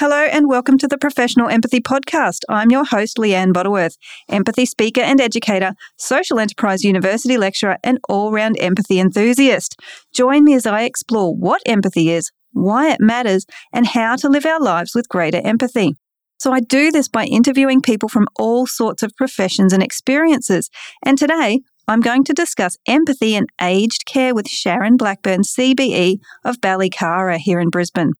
Hello and welcome to the Professional Empathy Podcast. I'm your host, Leanne Butterworth, empathy speaker and educator, social enterprise university lecturer, and all round empathy enthusiast. Join me as I explore what empathy is, why it matters, and how to live our lives with greater empathy. So, I do this by interviewing people from all sorts of professions and experiences. And today, I'm going to discuss empathy and aged care with Sharon Blackburn, CBE of Ballycara here in Brisbane.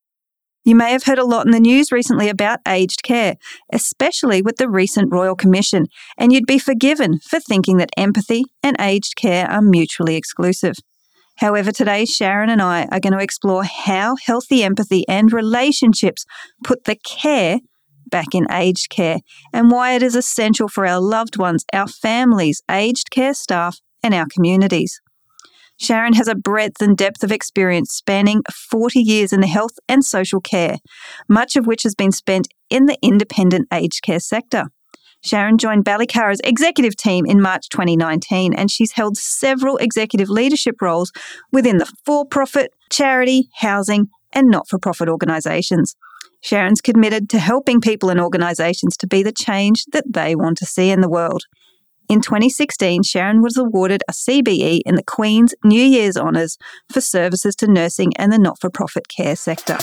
You may have heard a lot in the news recently about aged care, especially with the recent Royal Commission, and you'd be forgiven for thinking that empathy and aged care are mutually exclusive. However, today Sharon and I are going to explore how healthy empathy and relationships put the care back in aged care and why it is essential for our loved ones, our families, aged care staff, and our communities. Sharon has a breadth and depth of experience spanning 40 years in the health and social care, much of which has been spent in the independent aged care sector. Sharon joined Ballycara's executive team in March 2019, and she's held several executive leadership roles within the for profit, charity, housing, and not for profit organisations. Sharon's committed to helping people and organisations to be the change that they want to see in the world. In 2016, Sharon was awarded a CBE in the Queen's New Year's Honours for services to nursing and the not for profit care sector.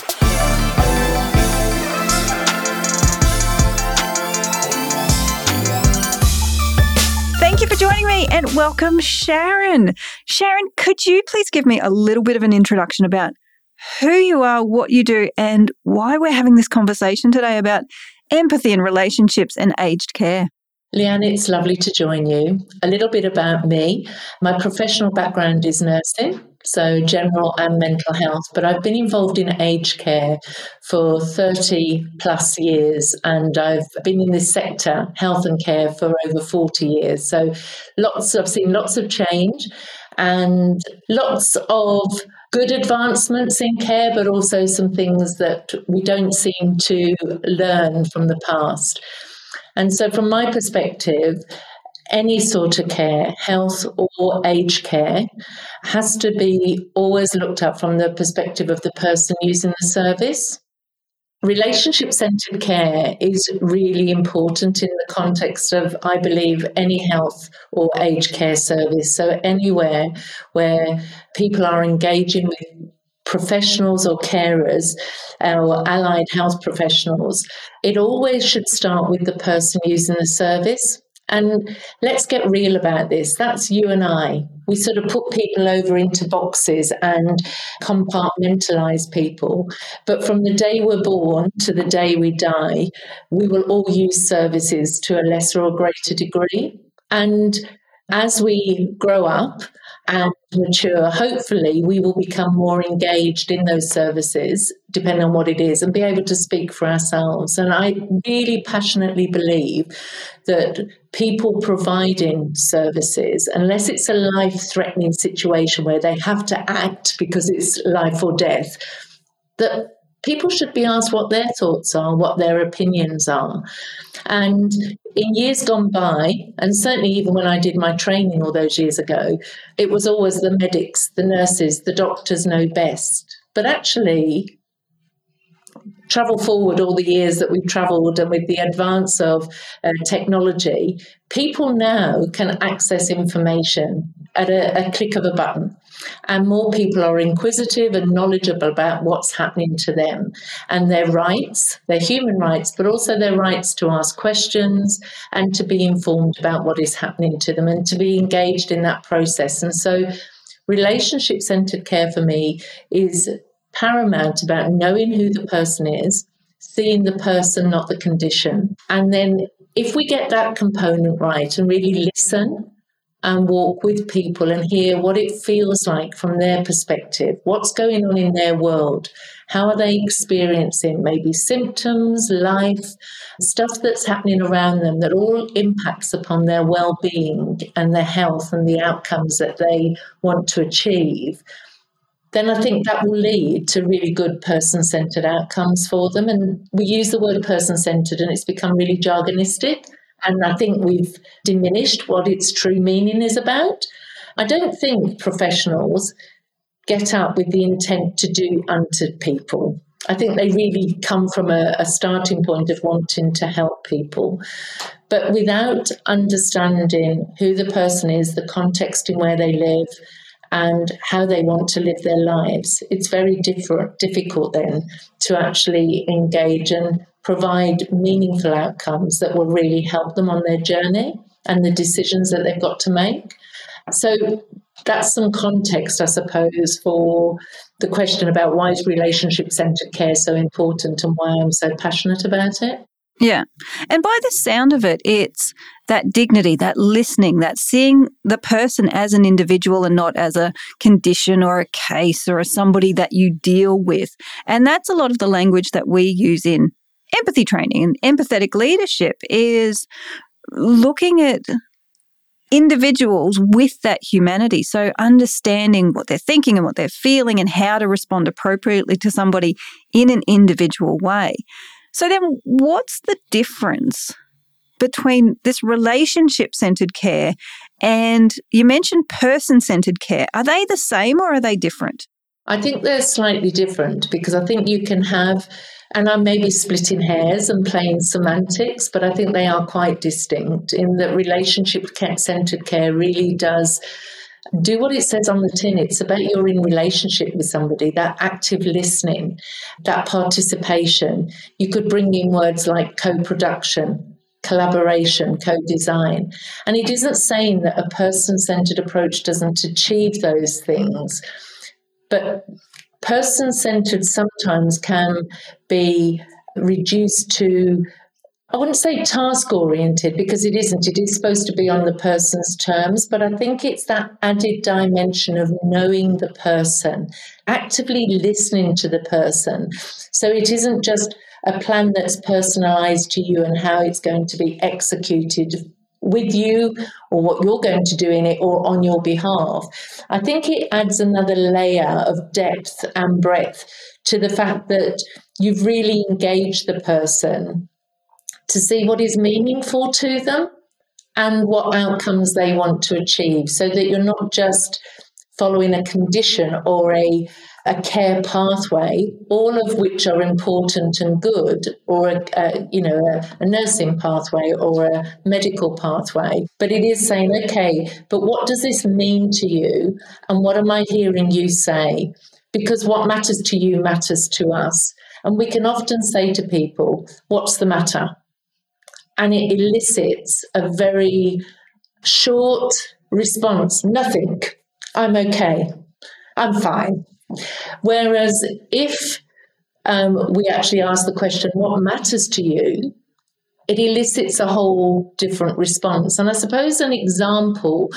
Thank you for joining me and welcome, Sharon. Sharon, could you please give me a little bit of an introduction about who you are, what you do, and why we're having this conversation today about empathy in relationships and aged care? Leanne, it's lovely to join you. A little bit about me. My professional background is nursing, so general and mental health, but I've been involved in aged care for 30 plus years and I've been in this sector, health and care, for over 40 years. So lots, I've seen lots of change and lots of good advancements in care, but also some things that we don't seem to learn from the past. And so, from my perspective, any sort of care, health or age care, has to be always looked at from the perspective of the person using the service. Relationship centered care is really important in the context of, I believe, any health or aged care service. So, anywhere where people are engaging with professionals or carers or allied health professionals, it always should start with the person using the service. And let's get real about this. That's you and I. We sort of put people over into boxes and compartmentalize people. But from the day we're born to the day we die, we will all use services to a lesser or greater degree. And as we grow up, and mature, hopefully we will become more engaged in those services, depending on what it is, and be able to speak for ourselves. And I really passionately believe that people providing services, unless it's a life threatening situation where they have to act because it's life or death, that people should be asked what their thoughts are, what their opinions are. And in years gone by, and certainly even when I did my training all those years ago, it was always the medics, the nurses, the doctors know best. But actually, travel forward all the years that we've traveled and with the advance of uh, technology, people now can access information at a, a click of a button and more people are inquisitive and knowledgeable about what's happening to them and their rights, their human rights, but also their rights to ask questions and to be informed about what is happening to them and to be engaged in that process. And so, relationship centered care for me is paramount about knowing who the person is, seeing the person, not the condition. And then, if we get that component right and really listen and walk with people and hear what it feels like from their perspective. What's going on in their world? How are they experiencing maybe symptoms, life, stuff that's happening around them that all impacts upon their well being and their health and the outcomes that they want to achieve? Then I think that will lead to really good person centered outcomes for them. And we use the word person centered and it's become really jargonistic. And I think we've diminished what its true meaning is about. I don't think professionals get up with the intent to do unto people. I think they really come from a, a starting point of wanting to help people. But without understanding who the person is, the context in where they live, and how they want to live their lives, it's very different, difficult then to actually engage and provide meaningful outcomes that will really help them on their journey and the decisions that they've got to make. So that's some context, I suppose, for the question about why is relationship centered care so important and why I'm so passionate about it. Yeah. And by the sound of it, it's that dignity, that listening, that seeing the person as an individual and not as a condition or a case or a somebody that you deal with. And that's a lot of the language that we use in empathy training and empathetic leadership is looking at individuals with that humanity. So, understanding what they're thinking and what they're feeling and how to respond appropriately to somebody in an individual way. So, then what's the difference between this relationship centered care and you mentioned person centered care? Are they the same or are they different? I think they're slightly different because I think you can have and I may be splitting hairs and playing semantics, but I think they are quite distinct in that relationship centered care really does do what it says on the tin. It's about you're in relationship with somebody, that active listening, that participation. You could bring in words like co production, collaboration, co design. And it isn't saying that a person centered approach doesn't achieve those things, but person centered sometimes can be reduced to I wouldn't say task oriented because it isn't. It is supposed to be on the person's terms, but I think it's that added dimension of knowing the person, actively listening to the person. So it isn't just a plan that's personalized to you and how it's going to be executed with you or what you're going to do in it or on your behalf. I think it adds another layer of depth and breadth to the fact that you've really engaged the person to see what is meaningful to them and what outcomes they want to achieve so that you're not just following a condition or a a care pathway, all of which are important and good, or a, a you know a, a, nursing pathway or a medical pathway. But it is saying, okay, but what does this mean to you, and what am I hearing you say? Because what matters to you matters to us, and we can often say to people, "What's the matter?" and it elicits a very short response: "Nothing. I'm okay. I'm fine." Whereas if um, we actually ask the question, what matters to you? It elicits a whole different response. And I suppose an example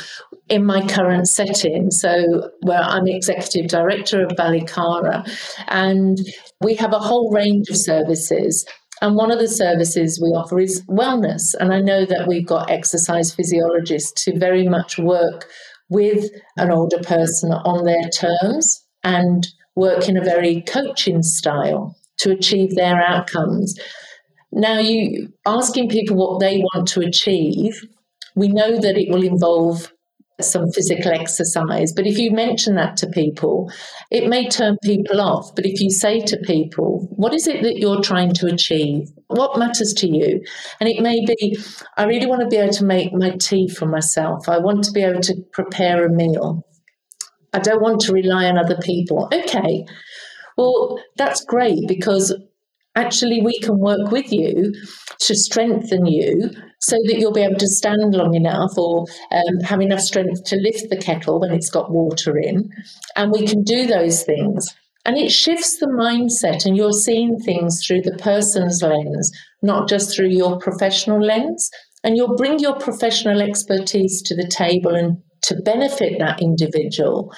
in my current setting, so where I'm executive director of Ballycara, and we have a whole range of services and one of the services we offer is wellness. And I know that we've got exercise physiologists who very much work with an older person on their terms and work in a very coaching style to achieve their outcomes. Now, you asking people what they want to achieve, we know that it will involve some physical exercise. But if you mention that to people, it may turn people off. But if you say to people, what is it that you're trying to achieve? What matters to you? And it may be, I really want to be able to make my tea for myself. I want to be able to prepare a meal. I don't want to rely on other people. Okay, well, that's great because actually we can work with you to strengthen you so that you'll be able to stand long enough or um, have enough strength to lift the kettle when it's got water in. And we can do those things. And it shifts the mindset, and you're seeing things through the person's lens, not just through your professional lens. And you'll bring your professional expertise to the table and to benefit that individual.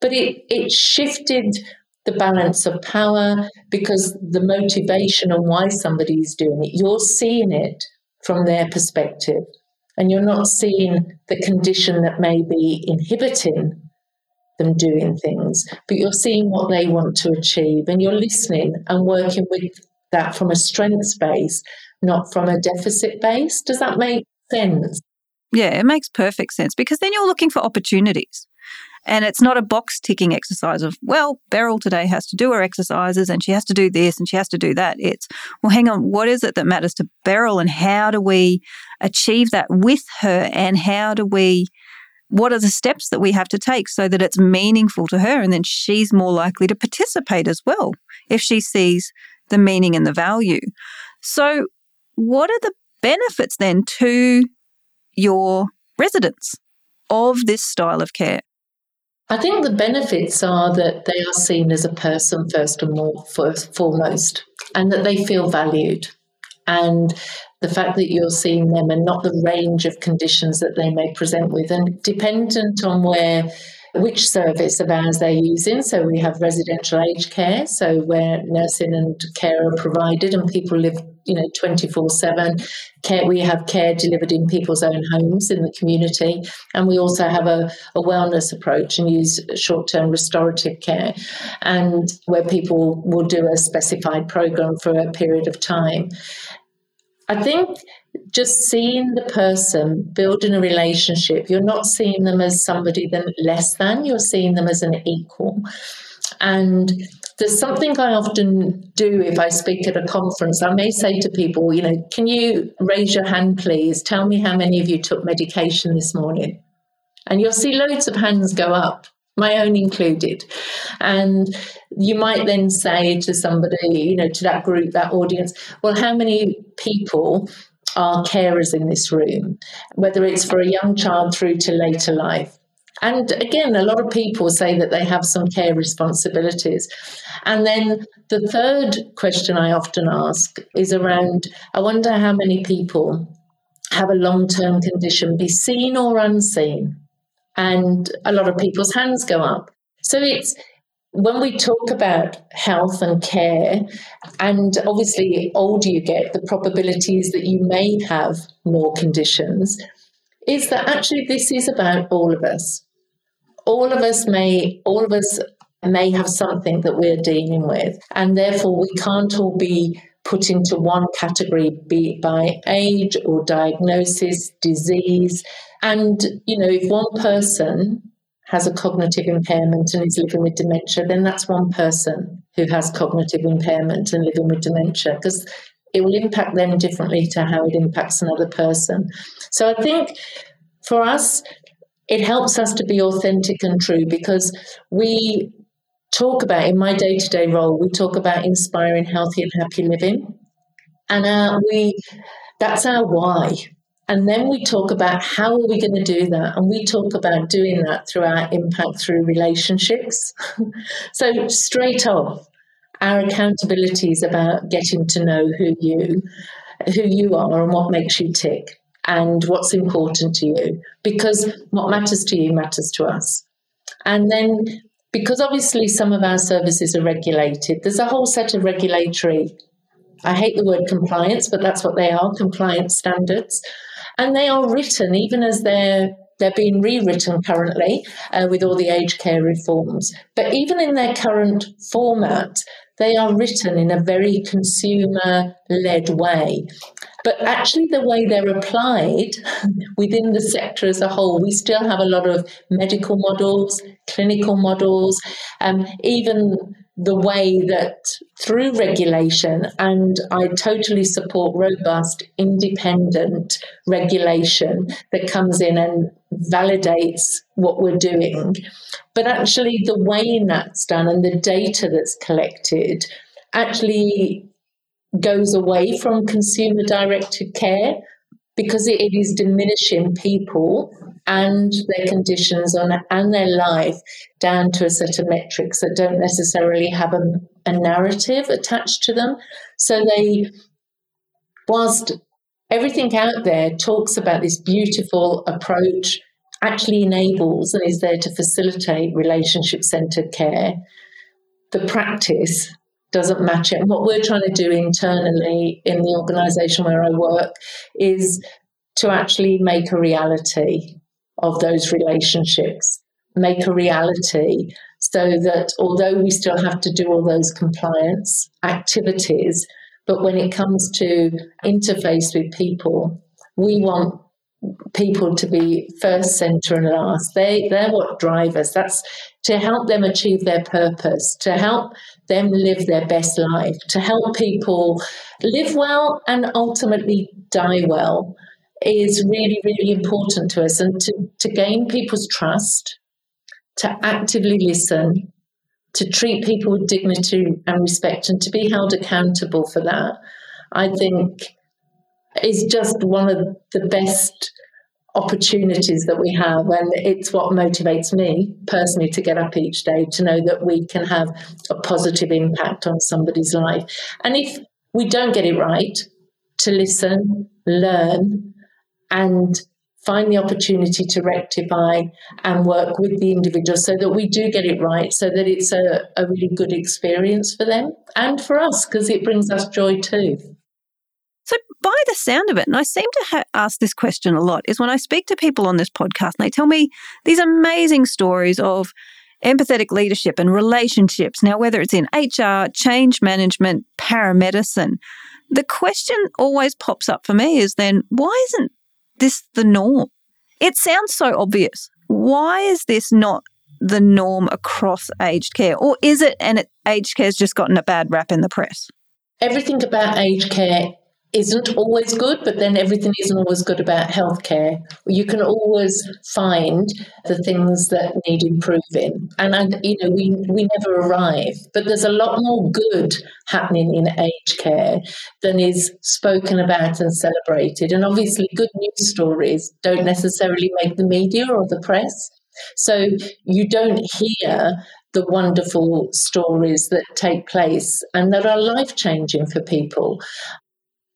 But it, it shifted the balance of power because the motivation and why somebody is doing it, you're seeing it from their perspective. And you're not seeing the condition that may be inhibiting them doing things, but you're seeing what they want to achieve and you're listening and working with that from a strengths base, not from a deficit base. Does that make sense? Yeah, it makes perfect sense because then you're looking for opportunities. And it's not a box ticking exercise of, well, Beryl today has to do her exercises and she has to do this and she has to do that. It's, well, hang on, what is it that matters to Beryl and how do we achieve that with her and how do we what are the steps that we have to take so that it's meaningful to her and then she's more likely to participate as well if she sees the meaning and the value so what are the benefits then to your residents of this style of care I think the benefits are that they are seen as a person first and more first, foremost, and that they feel valued. And the fact that you're seeing them and not the range of conditions that they may present with, and dependent on where which service of ours they're using. So we have residential aged care, so where nursing and care are provided, and people live, you know, twenty four seven. Care we have care delivered in people's own homes in the community, and we also have a, a wellness approach and use short term restorative care, and where people will do a specified program for a period of time. I think just seeing the person building a relationship, you're not seeing them as somebody then less than, you're seeing them as an equal. And there's something I often do if I speak at a conference. I may say to people, you know, can you raise your hand, please? Tell me how many of you took medication this morning. And you'll see loads of hands go up, my own included. And you might then say to somebody, you know, to that group, that audience, well, how many people are carers in this room, whether it's for a young child through to later life? And again, a lot of people say that they have some care responsibilities. And then the third question I often ask is around I wonder how many people have a long term condition, be seen or unseen. And a lot of people's hands go up. So it's when we talk about health and care, and obviously, older you get, the probabilities that you may have more conditions, is that actually this is about all of us. All of us may, all of us may have something that we're dealing with, and therefore we can't all be put into one category, be it by age or diagnosis, disease. And, you know, if one person has a cognitive impairment and is living with dementia, then that's one person who has cognitive impairment and living with dementia because it will impact them differently to how it impacts another person. So I think for us, it helps us to be authentic and true because we talk about, in my day to day role, we talk about inspiring healthy and happy living. And uh, we that's our why. And then we talk about how are we going to do that? And we talk about doing that through our impact through relationships. so straight off, our accountability is about getting to know who you who you are and what makes you tick and what's important to you. Because what matters to you matters to us. And then because obviously some of our services are regulated, there's a whole set of regulatory I hate the word compliance, but that's what they are compliance standards and they are written even as they're they're being rewritten currently uh, with all the aged care reforms. But even in their current format, they are written in a very consumer led way. But actually, the way they're applied within the sector as a whole, we still have a lot of medical models, clinical models, um, even the way that through regulation, and I totally support robust, independent regulation that comes in and validates what we're doing. But actually, the way in that's done and the data that's collected actually goes away from consumer directed care because it is diminishing people and their conditions on, and their life down to a set of metrics that don't necessarily have a, a narrative attached to them. So they, whilst everything out there talks about this beautiful approach, actually enables and is there to facilitate relationship centered care, the practice doesn't match it. What we're trying to do internally in the organisation where I work is to actually make a reality of those relationships, make a reality so that although we still have to do all those compliance activities, but when it comes to interface with people, we want people to be first, centre, and last. They they're what drive us. That's to help them achieve their purpose, to help them live their best life, to help people live well and ultimately die well is really, really important to us. And to, to gain people's trust, to actively listen, to treat people with dignity and respect, and to be held accountable for that, I think is just one of the best opportunities that we have. And it's what motivates me personally to get up each day to know that we can have a positive impact on somebody's life. And if we don't get it right, to listen, learn, and find the opportunity to rectify and work with the individual so that we do get it right, so that it's a, a really good experience for them and for us because it brings us joy too. By the sound of it, and I seem to ha- ask this question a lot, is when I speak to people on this podcast and they tell me these amazing stories of empathetic leadership and relationships. Now, whether it's in HR, change management, paramedicine, the question always pops up for me is then why isn't this the norm? It sounds so obvious. Why is this not the norm across aged care? Or is it and it, aged care has just gotten a bad rap in the press? Everything about aged care isn't always good, but then everything isn't always good about healthcare. You can always find the things that need improving, and you know we we never arrive. But there's a lot more good happening in aged care than is spoken about and celebrated. And obviously, good news stories don't necessarily make the media or the press. So you don't hear the wonderful stories that take place and that are life changing for people.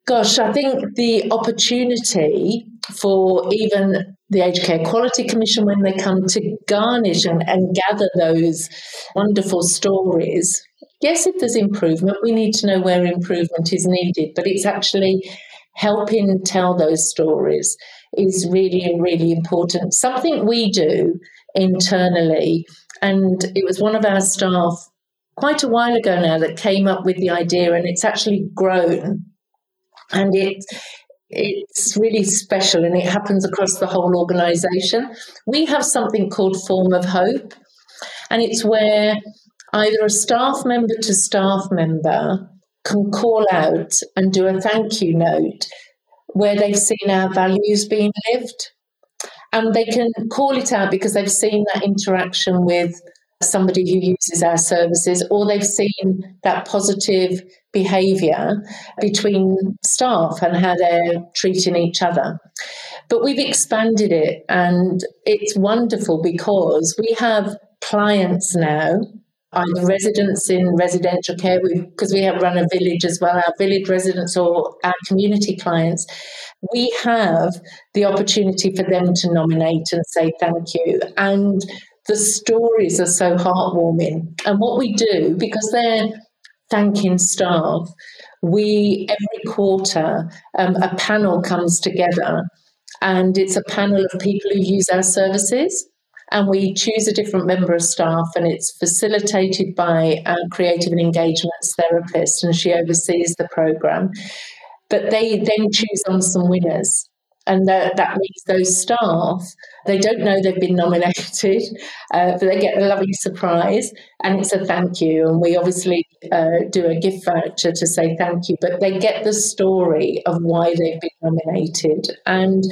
Gosh, I think the opportunity for even the Aged Care Quality Commission, when they come to garnish and, and gather those wonderful stories, yes, if there's improvement, we need to know where improvement is needed, but it's actually helping tell those stories is really, really important. Something we do internally, and it was one of our staff quite a while ago now that came up with the idea, and it's actually grown and it it's really special and it happens across the whole organization. We have something called Form of Hope, and it's where either a staff member to staff member can call out and do a thank you note where they've seen our values being lived. And they can call it out because they've seen that interaction with somebody who uses our services, or they've seen that positive behaviour between staff and how they're treating each other. But we've expanded it, and it's wonderful because we have clients now. Either residents in residential care, because we have run a village as well, our village residents or our community clients, we have the opportunity for them to nominate and say thank you. And the stories are so heartwarming. And what we do, because they're thanking staff, we every quarter um, a panel comes together, and it's a panel of people who use our services. And we choose a different member of staff, and it's facilitated by our creative and engagements therapist, and she oversees the program. But they then choose on some winners and that, that means those staff they don't know they've been nominated uh, but they get a lovely surprise and it's a thank you. And we obviously uh, do a gift voucher to say thank you but they get the story of why they've been nominated. And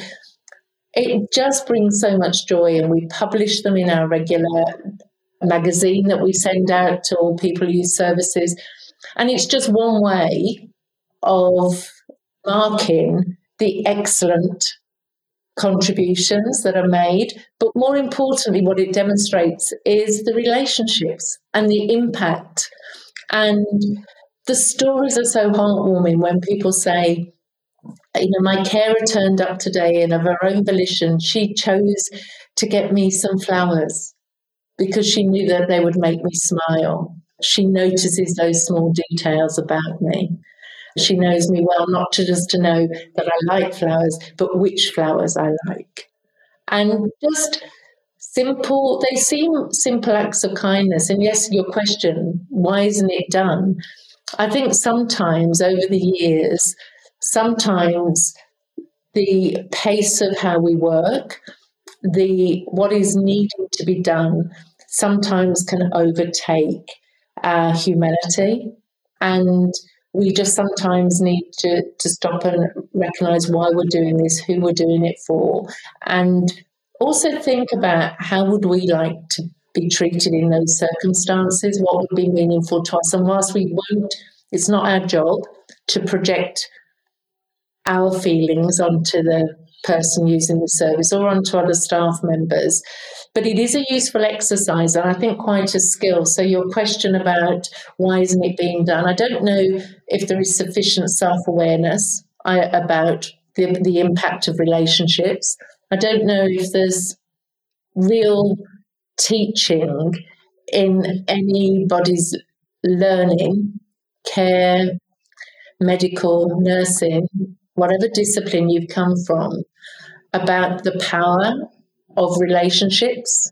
it just brings so much joy and we publish them in our regular magazine that we send out to all people who use services. And it's just one way of marking the excellent contributions that are made, but more importantly, what it demonstrates is the relationships and the impact. And the stories are so heartwarming when people say, you know, my carer turned up today and of her own volition, she chose to get me some flowers because she knew that they would make me smile. She notices those small details about me. She knows me well, not just to know that I like flowers, but which flowers I like. And just simple, they seem simple acts of kindness. And yes, your question, why isn't it done? I think sometimes over the years, sometimes the pace of how we work, the what is needed to be done sometimes can overtake our humanity and we just sometimes need to, to stop and recognize why we're doing this, who we're doing it for, and also think about how would we like to be treated in those circumstances, what would be meaningful to us. And whilst we won't, it's not our job to project our feelings onto the person using the service or onto other staff members. But it is a useful exercise and I think quite a skill. So, your question about why isn't it being done, I don't know if there is sufficient self awareness uh, about the, the impact of relationships. I don't know if there's real teaching in anybody's learning, care, medical, nursing, whatever discipline you've come from, about the power of relationships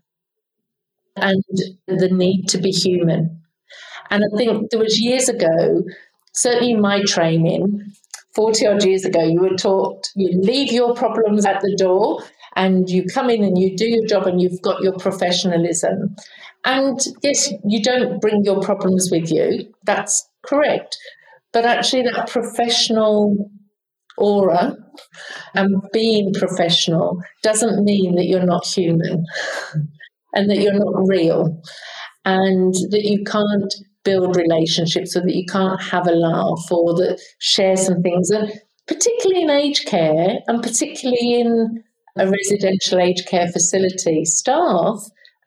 and the need to be human. And I think there was years ago, certainly in my training, 40 odd years ago, you were taught you leave your problems at the door and you come in and you do your job and you've got your professionalism. And yes, you don't bring your problems with you. That's correct. But actually, that professional aura and being professional doesn't mean that you're not human and that you're not real and that you can't build relationships or that you can't have a laugh or that share some things. And particularly in aged care and particularly in a residential aged care facility staff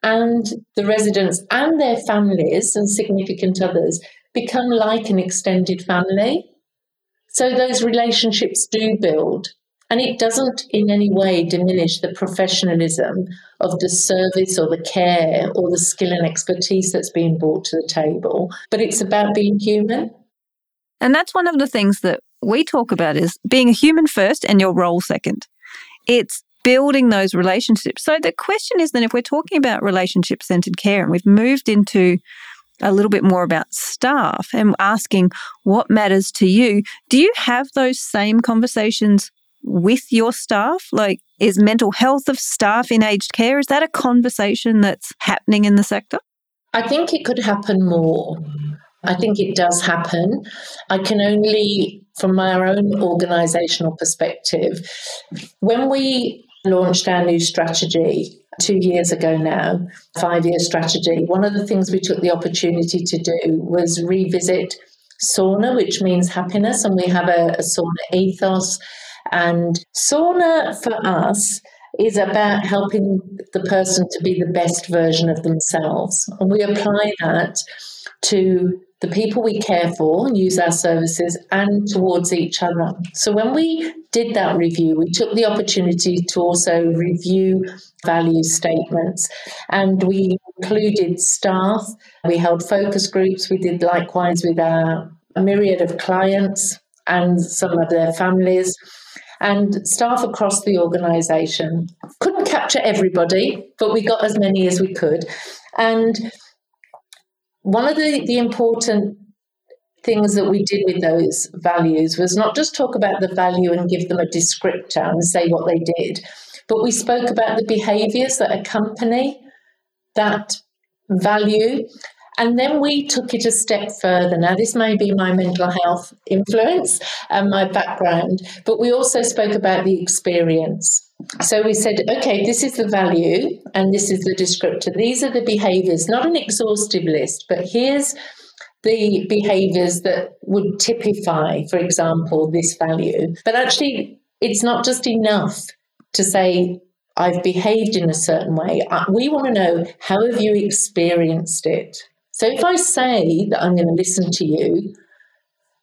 and the residents and their families and significant others become like an extended family so those relationships do build. And it doesn't in any way diminish the professionalism of the service or the care or the skill and expertise that's being brought to the table. But it's about being human. And that's one of the things that we talk about is being a human first and your role second. It's building those relationships. So the question is then if we're talking about relationship centered care and we've moved into a little bit more about staff and asking what matters to you. Do you have those same conversations with your staff? Like, is mental health of staff in aged care, is that a conversation that's happening in the sector? I think it could happen more. I think it does happen. I can only, from my own organisational perspective, when we launched our new strategy two years ago now, five year strategy, one of the things we took the opportunity to do was revisit sauna, which means happiness, and we have a, a SORNA ethos. And sauna for us is about helping the person to be the best version of themselves. And we apply that to the people we care for and use our services and towards each other. So when we did that review, we took the opportunity to also review value statements and we included staff, we held focus groups, we did likewise with our myriad of clients and some of their families and staff across the organisation. Couldn't capture everybody, but we got as many as we could. And one of the, the important things that we did with those values was not just talk about the value and give them a descriptor and say what they did, but we spoke about the behaviors that accompany that value. And then we took it a step further. Now, this may be my mental health influence and my background, but we also spoke about the experience. So we said, okay, this is the value and this is the descriptor. These are the behaviors, not an exhaustive list, but here's the behaviors that would typify, for example, this value. But actually, it's not just enough to say, I've behaved in a certain way. Uh, we want to know how have you experienced it? So if I say that I'm going to listen to you,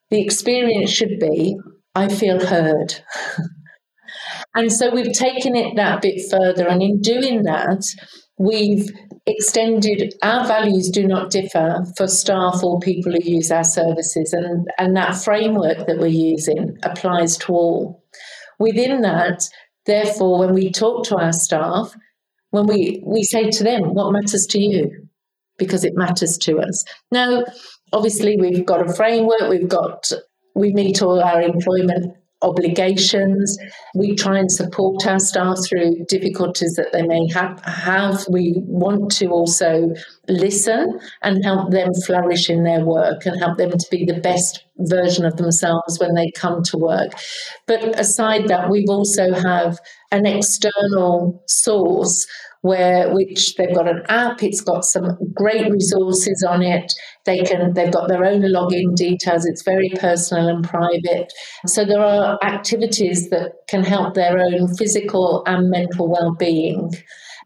the experience should be, I feel heard. And so we've taken it that bit further. And in doing that, we've extended our values do not differ for staff or people who use our services. And, and that framework that we're using applies to all. Within that, therefore, when we talk to our staff, when we, we say to them, what matters to you? Because it matters to us. Now, obviously, we've got a framework, we've got, we meet all our employment obligations. We try and support our staff through difficulties that they may ha- have. We want to also listen and help them flourish in their work and help them to be the best version of themselves when they come to work. But aside that, we also have an external source where which they've got an app it's got some great resources on it. They can they've got their own login details it's very personal and private. So there are activities that can help their own physical and mental well-being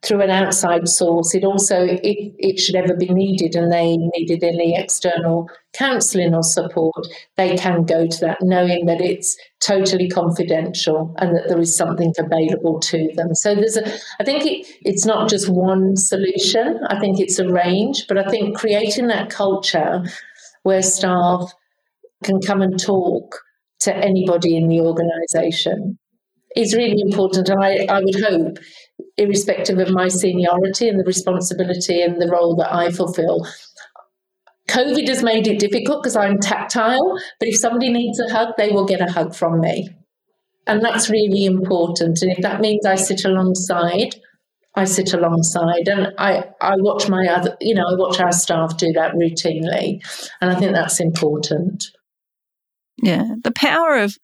through an outside source. It also, if it should ever be needed and they needed any external counselling or support, they can go to that knowing that it's totally confidential and that there is something available to them. So there's a, I think it, it's not just one solution. I think it's a range, but I think creating that culture where staff can come and talk to anybody in the organisation is really important. And I, I would hope irrespective of my seniority and the responsibility and the role that I fulfill. COVID has made it difficult because I'm tactile, but if somebody needs a hug, they will get a hug from me. And that's really important. And if that means I sit alongside, I sit alongside and I, I watch my other, you know, I watch our staff do that routinely. And I think that's important. Yeah. The power of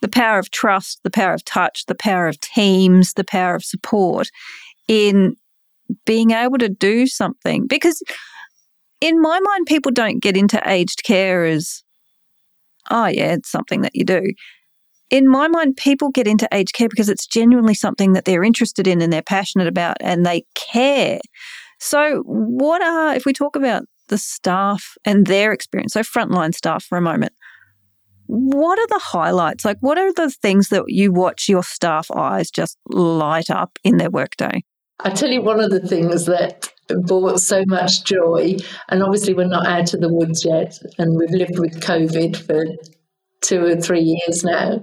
the power of trust, the power of touch, the power of teams, the power of support in being able to do something. Because in my mind, people don't get into aged care as, oh, yeah, it's something that you do. In my mind, people get into aged care because it's genuinely something that they're interested in and they're passionate about and they care. So, what are, if we talk about the staff and their experience, so frontline staff for a moment, what are the highlights? Like, what are the things that you watch your staff eyes just light up in their workday? I tell you, one of the things that brought so much joy, and obviously we're not out of the woods yet, and we've lived with COVID for two or three years now.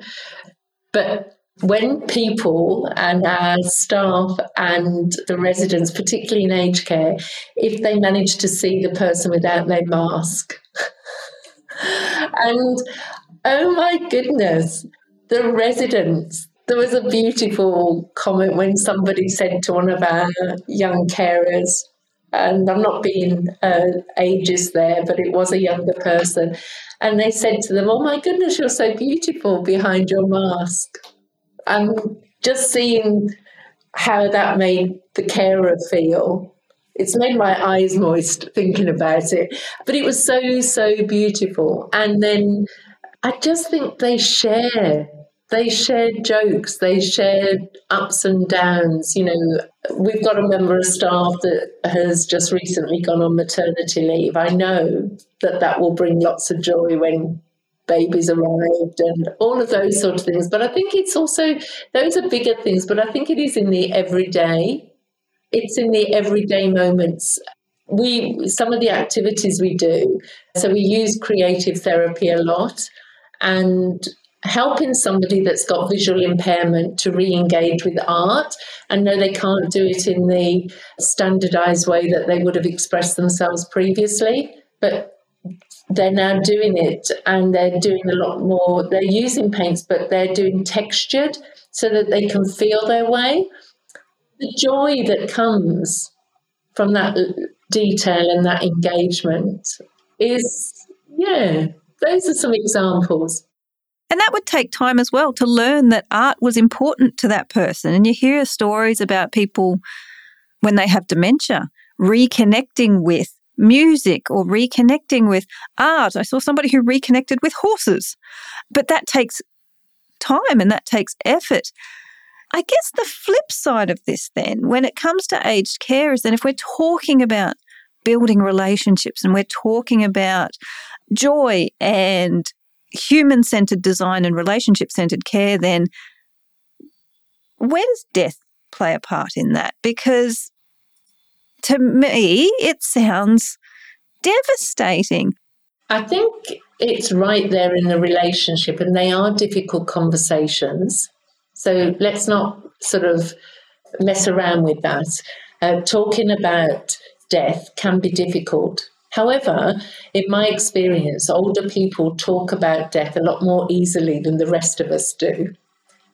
But when people and our staff and the residents, particularly in aged care, if they manage to see the person without their mask, and Oh my goodness. The residents. There was a beautiful comment when somebody said to one of our young carers, and I'm not being uh, ageist there, but it was a younger person. And they said to them, Oh my goodness, you're so beautiful behind your mask. And just seeing how that made the carer feel it's made my eyes moist thinking about it. But it was so, so beautiful. And then I just think they share. They share jokes, they share ups and downs. You know, we've got a member of staff that has just recently gone on maternity leave. I know that that will bring lots of joy when babies arrived and all of those sort of things. But I think it's also, those are bigger things, but I think it is in the everyday. It's in the everyday moments we some of the activities we do so we use creative therapy a lot and helping somebody that's got visual impairment to re-engage with art. And know they can't do it in the standardized way that they would have expressed themselves previously but they're now doing it and they're doing a lot more they're using paints but they're doing textured so that they can feel their way. The joy that comes from that detail and that engagement is yeah those are some examples. And that would take time as well to learn that art was important to that person. And you hear stories about people when they have dementia reconnecting with music or reconnecting with art. I saw somebody who reconnected with horses. But that takes time and that takes effort. I guess the flip side of this, then, when it comes to aged care, is that if we're talking about building relationships and we're talking about joy and human centered design and relationship centered care, then where does death play a part in that? Because to me, it sounds devastating. I think it's right there in the relationship, and they are difficult conversations. So let's not sort of mess around with that. Uh, talking about death can be difficult However, in my experience, older people talk about death a lot more easily than the rest of us do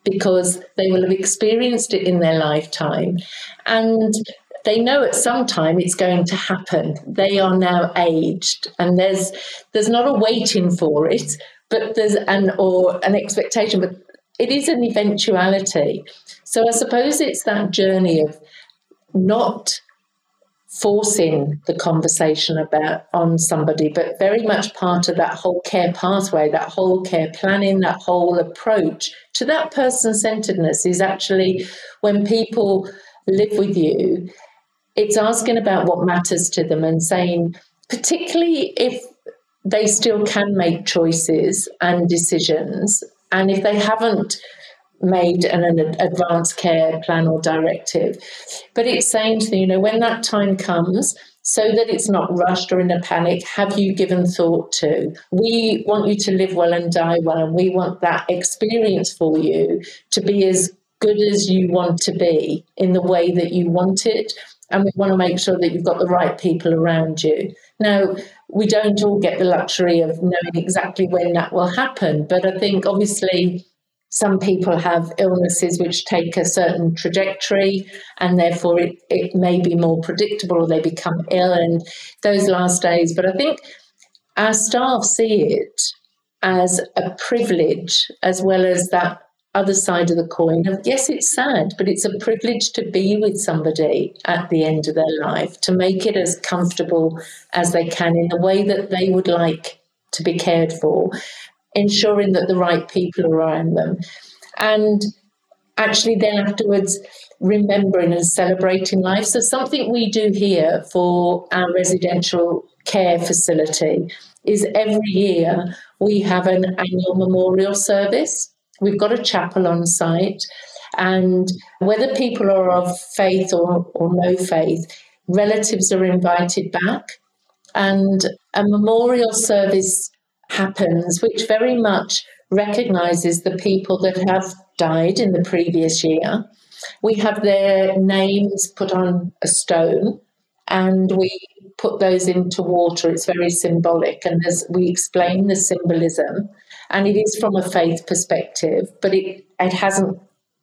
because they will have experienced it in their lifetime and they know at some time it's going to happen. They are now aged and there's there's not a waiting for it, but there's an or an expectation, but it is an eventuality. So I suppose it's that journey of not forcing the conversation about on somebody, but very much part of that whole care pathway, that whole care planning, that whole approach to that person centeredness is actually when people live with you, it's asking about what matters to them and saying, particularly if they still can make choices and decisions, and if they haven't made an, an advanced care plan or directive. But it's saying to them, you know, when that time comes, so that it's not rushed or in a panic, have you given thought to? We want you to live well and die well, and we want that experience for you to be as good as you want to be in the way that you want it. And we want to make sure that you've got the right people around you. Now, we don't all get the luxury of knowing exactly when that will happen, but I think obviously some people have illnesses which take a certain trajectory and therefore it, it may be more predictable or they become ill in those last days. But I think our staff see it as a privilege as well as that other side of the coin of yes it's sad but it's a privilege to be with somebody at the end of their life to make it as comfortable as they can in the way that they would like to be cared for ensuring that the right people are around them. And actually, then afterwards, remembering and celebrating life. So, something we do here for our residential care facility is every year we have an annual memorial service. We've got a chapel on site, and whether people are of faith or, or no faith, relatives are invited back. And a memorial service happens, which very much recognizes the people that have died in the previous year. We have their names put on a stone and we put those into water. It's very symbolic, and as we explain the symbolism, and it is from a faith perspective, but it, it hasn't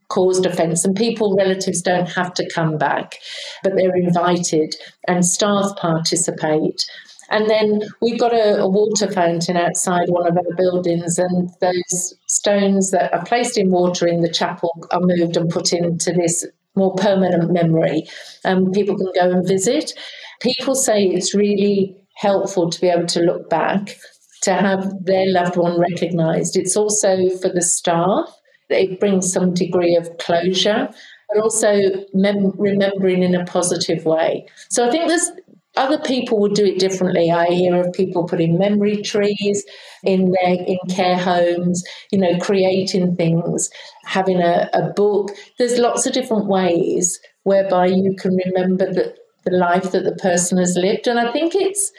caused offence, and people, relatives, don't have to come back, but they're invited, and staff participate. And then we've got a, a, water fountain outside one of our buildings, and those stones that are placed in water in the chapel are moved and put into this more permanent memory. Um, people can go and visit. People say it's really helpful to be able to look back, to have their loved one recognised. It's also for the staff, it brings some degree of closure but also mem- remembering in a positive way. So I think there's other people would do it differently. I hear of people putting memory trees in their in care homes, you know, creating things, having a, a book. There's lots of different ways whereby you can remember the, the life that the person has lived. And I think it's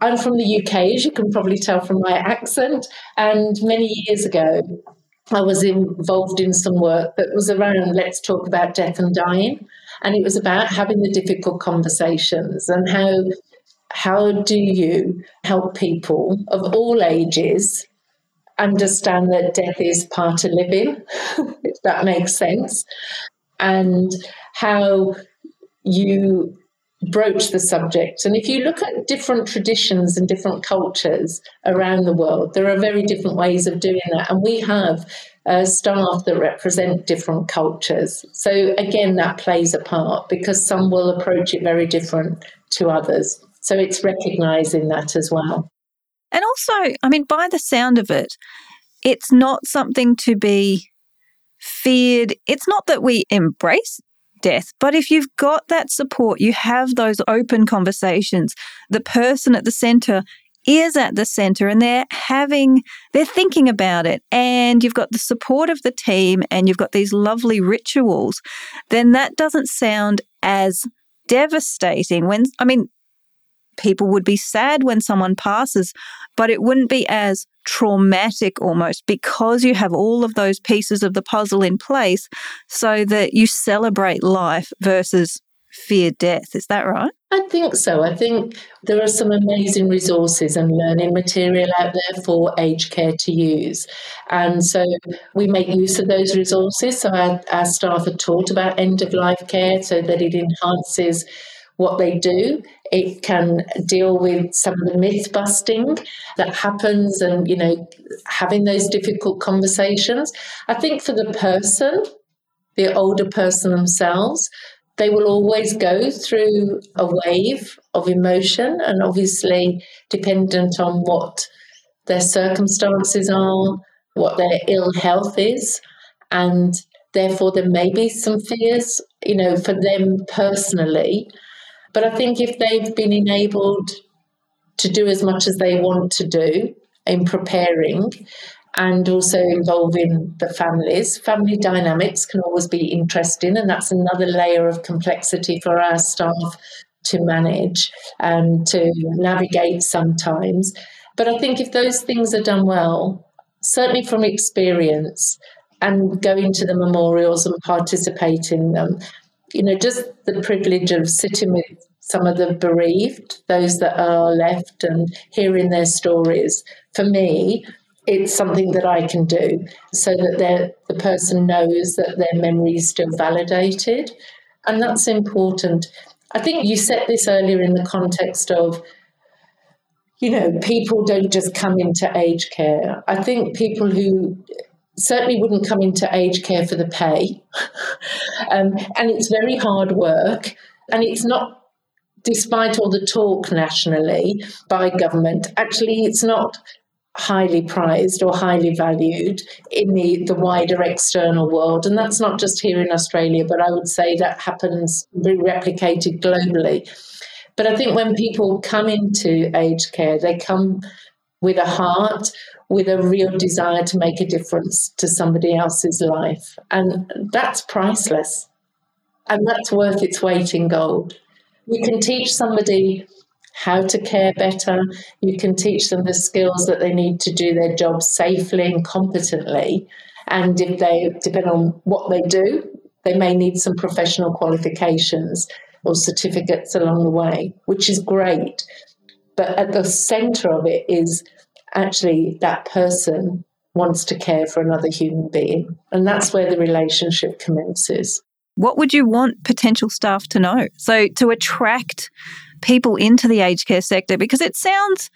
I'm from the UK, as you can probably tell from my accent. And many years ago, I was involved in some work that was around let's talk about death and dying. And it was about having the difficult conversations and how how do you help people of all ages understand that death is part of living, if that makes sense, and how you broach the subject. And if you look at different traditions and different cultures around the world, there are very different ways of doing that. And we have uh, staff that represent different cultures. So again, that plays a part because some will approach it very different to others. So it's recognizing that as well. And also, I mean, by the sound of it, it's not something to be feared. It's not that we embrace death, but if you've got that support, you have those open conversations, the person at the center is at the center and they're having, they're thinking about it, and you've got the support of the team and you've got these lovely rituals, then that doesn't sound as devastating when, I mean, people would be sad when someone passes, but it wouldn't be as traumatic almost because you have all of those pieces of the puzzle in place so that you celebrate life versus fear death. Is that right? I think so. I think there are some amazing resources and learning material out there for aged care to use. And so we make use of those resources. So our, our staff are taught about end of life care so that it enhances what they do. It can deal with some of the myth busting that happens and, you know, having those difficult conversations. I think for the person, the older person themselves, they will always go through a wave of emotion and obviously dependent on what their circumstances are, what their ill health is, and therefore there may be some fears, you know, for them personally but I think if they've been enabled to do as much as they want to do in preparing and also involving the families, family dynamics can always be interesting, and that's another layer of complexity for our staff to manage and to navigate sometimes. But I think if those things are done well, certainly from experience, and going to the memorials and participating in them, you know, just the privilege of sitting with some of the bereaved, those that are left, and hearing their stories. For me, it's something that I can do so that the person knows that their memory is still validated. And that's important. I think you said this earlier in the context of, you know, people don't just come into aged care. I think people who certainly wouldn't come into aged care for the pay. um, and it's very hard work. And it's not, despite all the talk nationally by government, actually, it's not highly prized or highly valued in the, the wider external world. And that's not just here in Australia, but I would say that happens, be replicated globally. But I think when people come into aged care, they come with a heart, with a real desire to make a difference to somebody else's life. And that's priceless. And that's worth its weight in gold. You can teach somebody how to care better. You can teach them the skills that they need to do their job safely and competently. And if they, depend on what they do, they may need some professional qualifications or certificates along the way, which is great. But at the center of it is actually that person wants to care for another human being. And that's where the relationship commences. What would you want potential staff to know? So, to attract people into the aged care sector, because it sounds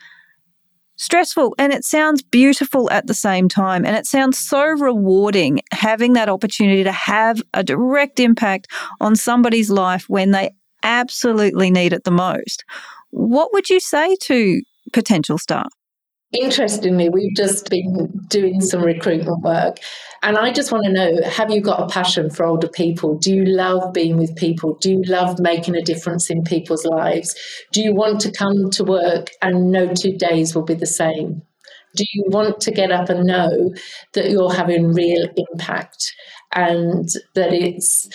stressful and it sounds beautiful at the same time. And it sounds so rewarding having that opportunity to have a direct impact on somebody's life when they absolutely need it the most. What would you say to potential staff? Interestingly, we've just been doing some recruitment work, and I just want to know have you got a passion for older people? Do you love being with people? Do you love making a difference in people's lives? Do you want to come to work and no two days will be the same? Do you want to get up and know that you're having real impact and that it's,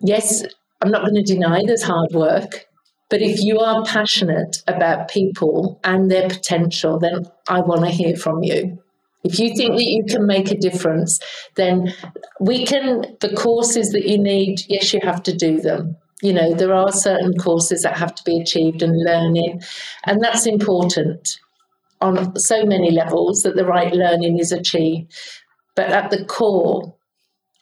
yes, I'm not going to deny there's hard work, but if you are passionate about people and their potential, then I want to hear from you. If you think that you can make a difference, then we can, the courses that you need, yes, you have to do them. You know, there are certain courses that have to be achieved and learning, and that's important on so many levels that the right learning is achieved. But at the core,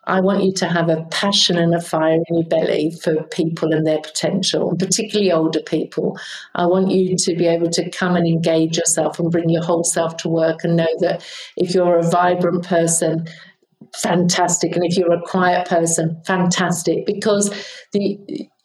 I want you to have a passion and a fire in your belly for people and their potential, and particularly older people. I want you to be able to come and engage yourself and bring your whole self to work and know that if you're a vibrant person, fantastic. And if you're a quiet person, fantastic. Because the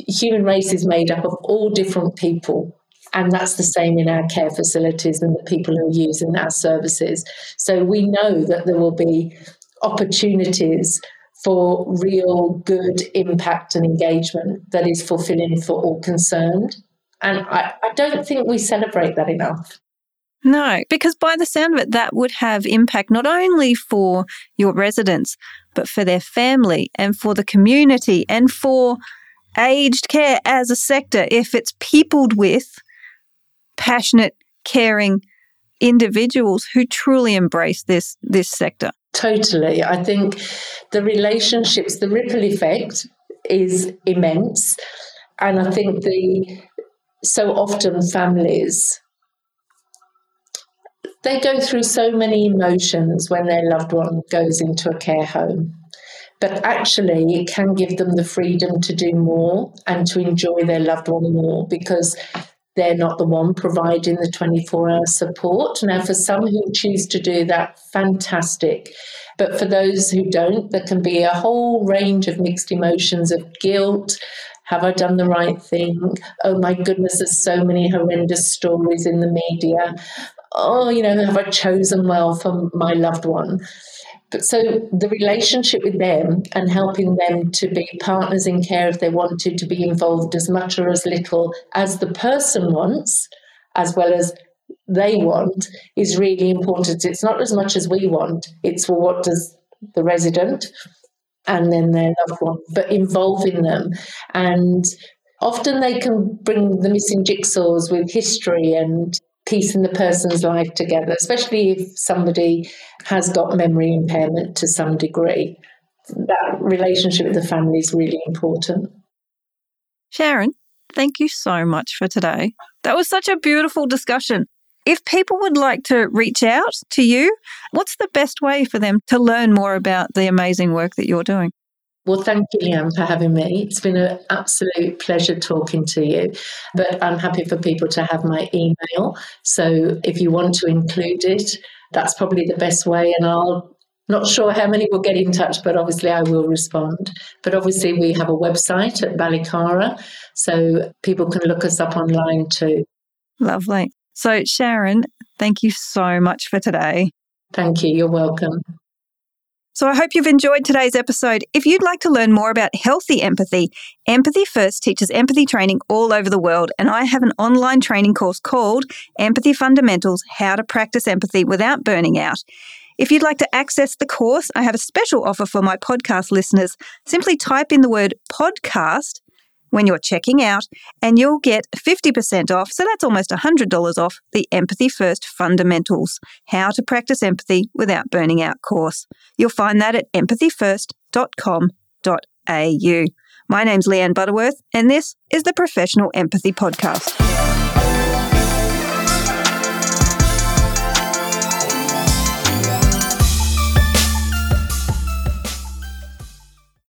human race is made up of all different people. And that's the same in our care facilities and the people who are using our services. So we know that there will be opportunities for real good impact and engagement that is fulfilling for all concerned. And I, I don't think we celebrate that enough. No, because by the sound of it, that would have impact not only for your residents, but for their family and for the community and for aged care as a sector if it's peopled with passionate, caring individuals who truly embrace this this sector. Totally. I think the relationships, the ripple effect is immense. And I think the so often families they go through so many emotions when their loved one goes into a care home. But actually, it can give them the freedom to do more and to enjoy their loved one more because they're not the one providing the 24 hour support. Now, for some who choose to do that, fantastic. But for those who don't, there can be a whole range of mixed emotions of guilt. Have I done the right thing? Oh my goodness, there's so many horrendous stories in the media. Oh, you know, have I chosen well for my loved one? But so the relationship with them and helping them to be partners in care if they want to, to be involved as much or as little as the person wants, as well as they want, is really important. It's not as much as we want, it's for what does the resident and then their loved one, but involving them. And often they can bring the missing jigsaws with history and piecing the person's life together, especially if somebody has got memory impairment to some degree. That relationship with the family is really important. Sharon, thank you so much for today. That was such a beautiful discussion. If people would like to reach out to you, what's the best way for them to learn more about the amazing work that you're doing? Well, thank you, Leanne, for having me. It's been an absolute pleasure talking to you. But I'm happy for people to have my email. So if you want to include it, that's probably the best way. And I'll not sure how many will get in touch, but obviously I will respond. But obviously, we have a website at Ballycara, so people can look us up online too. Lovely. So, Sharon, thank you so much for today. Thank you. You're welcome. So I hope you've enjoyed today's episode. If you'd like to learn more about healthy empathy, Empathy First teaches empathy training all over the world, and I have an online training course called Empathy Fundamentals How to Practice Empathy Without Burning Out. If you'd like to access the course, I have a special offer for my podcast listeners. Simply type in the word podcast when you're checking out, and you'll get 50% off. So that's almost $100 off the Empathy First Fundamentals How to Practice Empathy Without Burning Out course. You'll find that at empathyfirst.com.au. My name's Leanne Butterworth, and this is the Professional Empathy Podcast.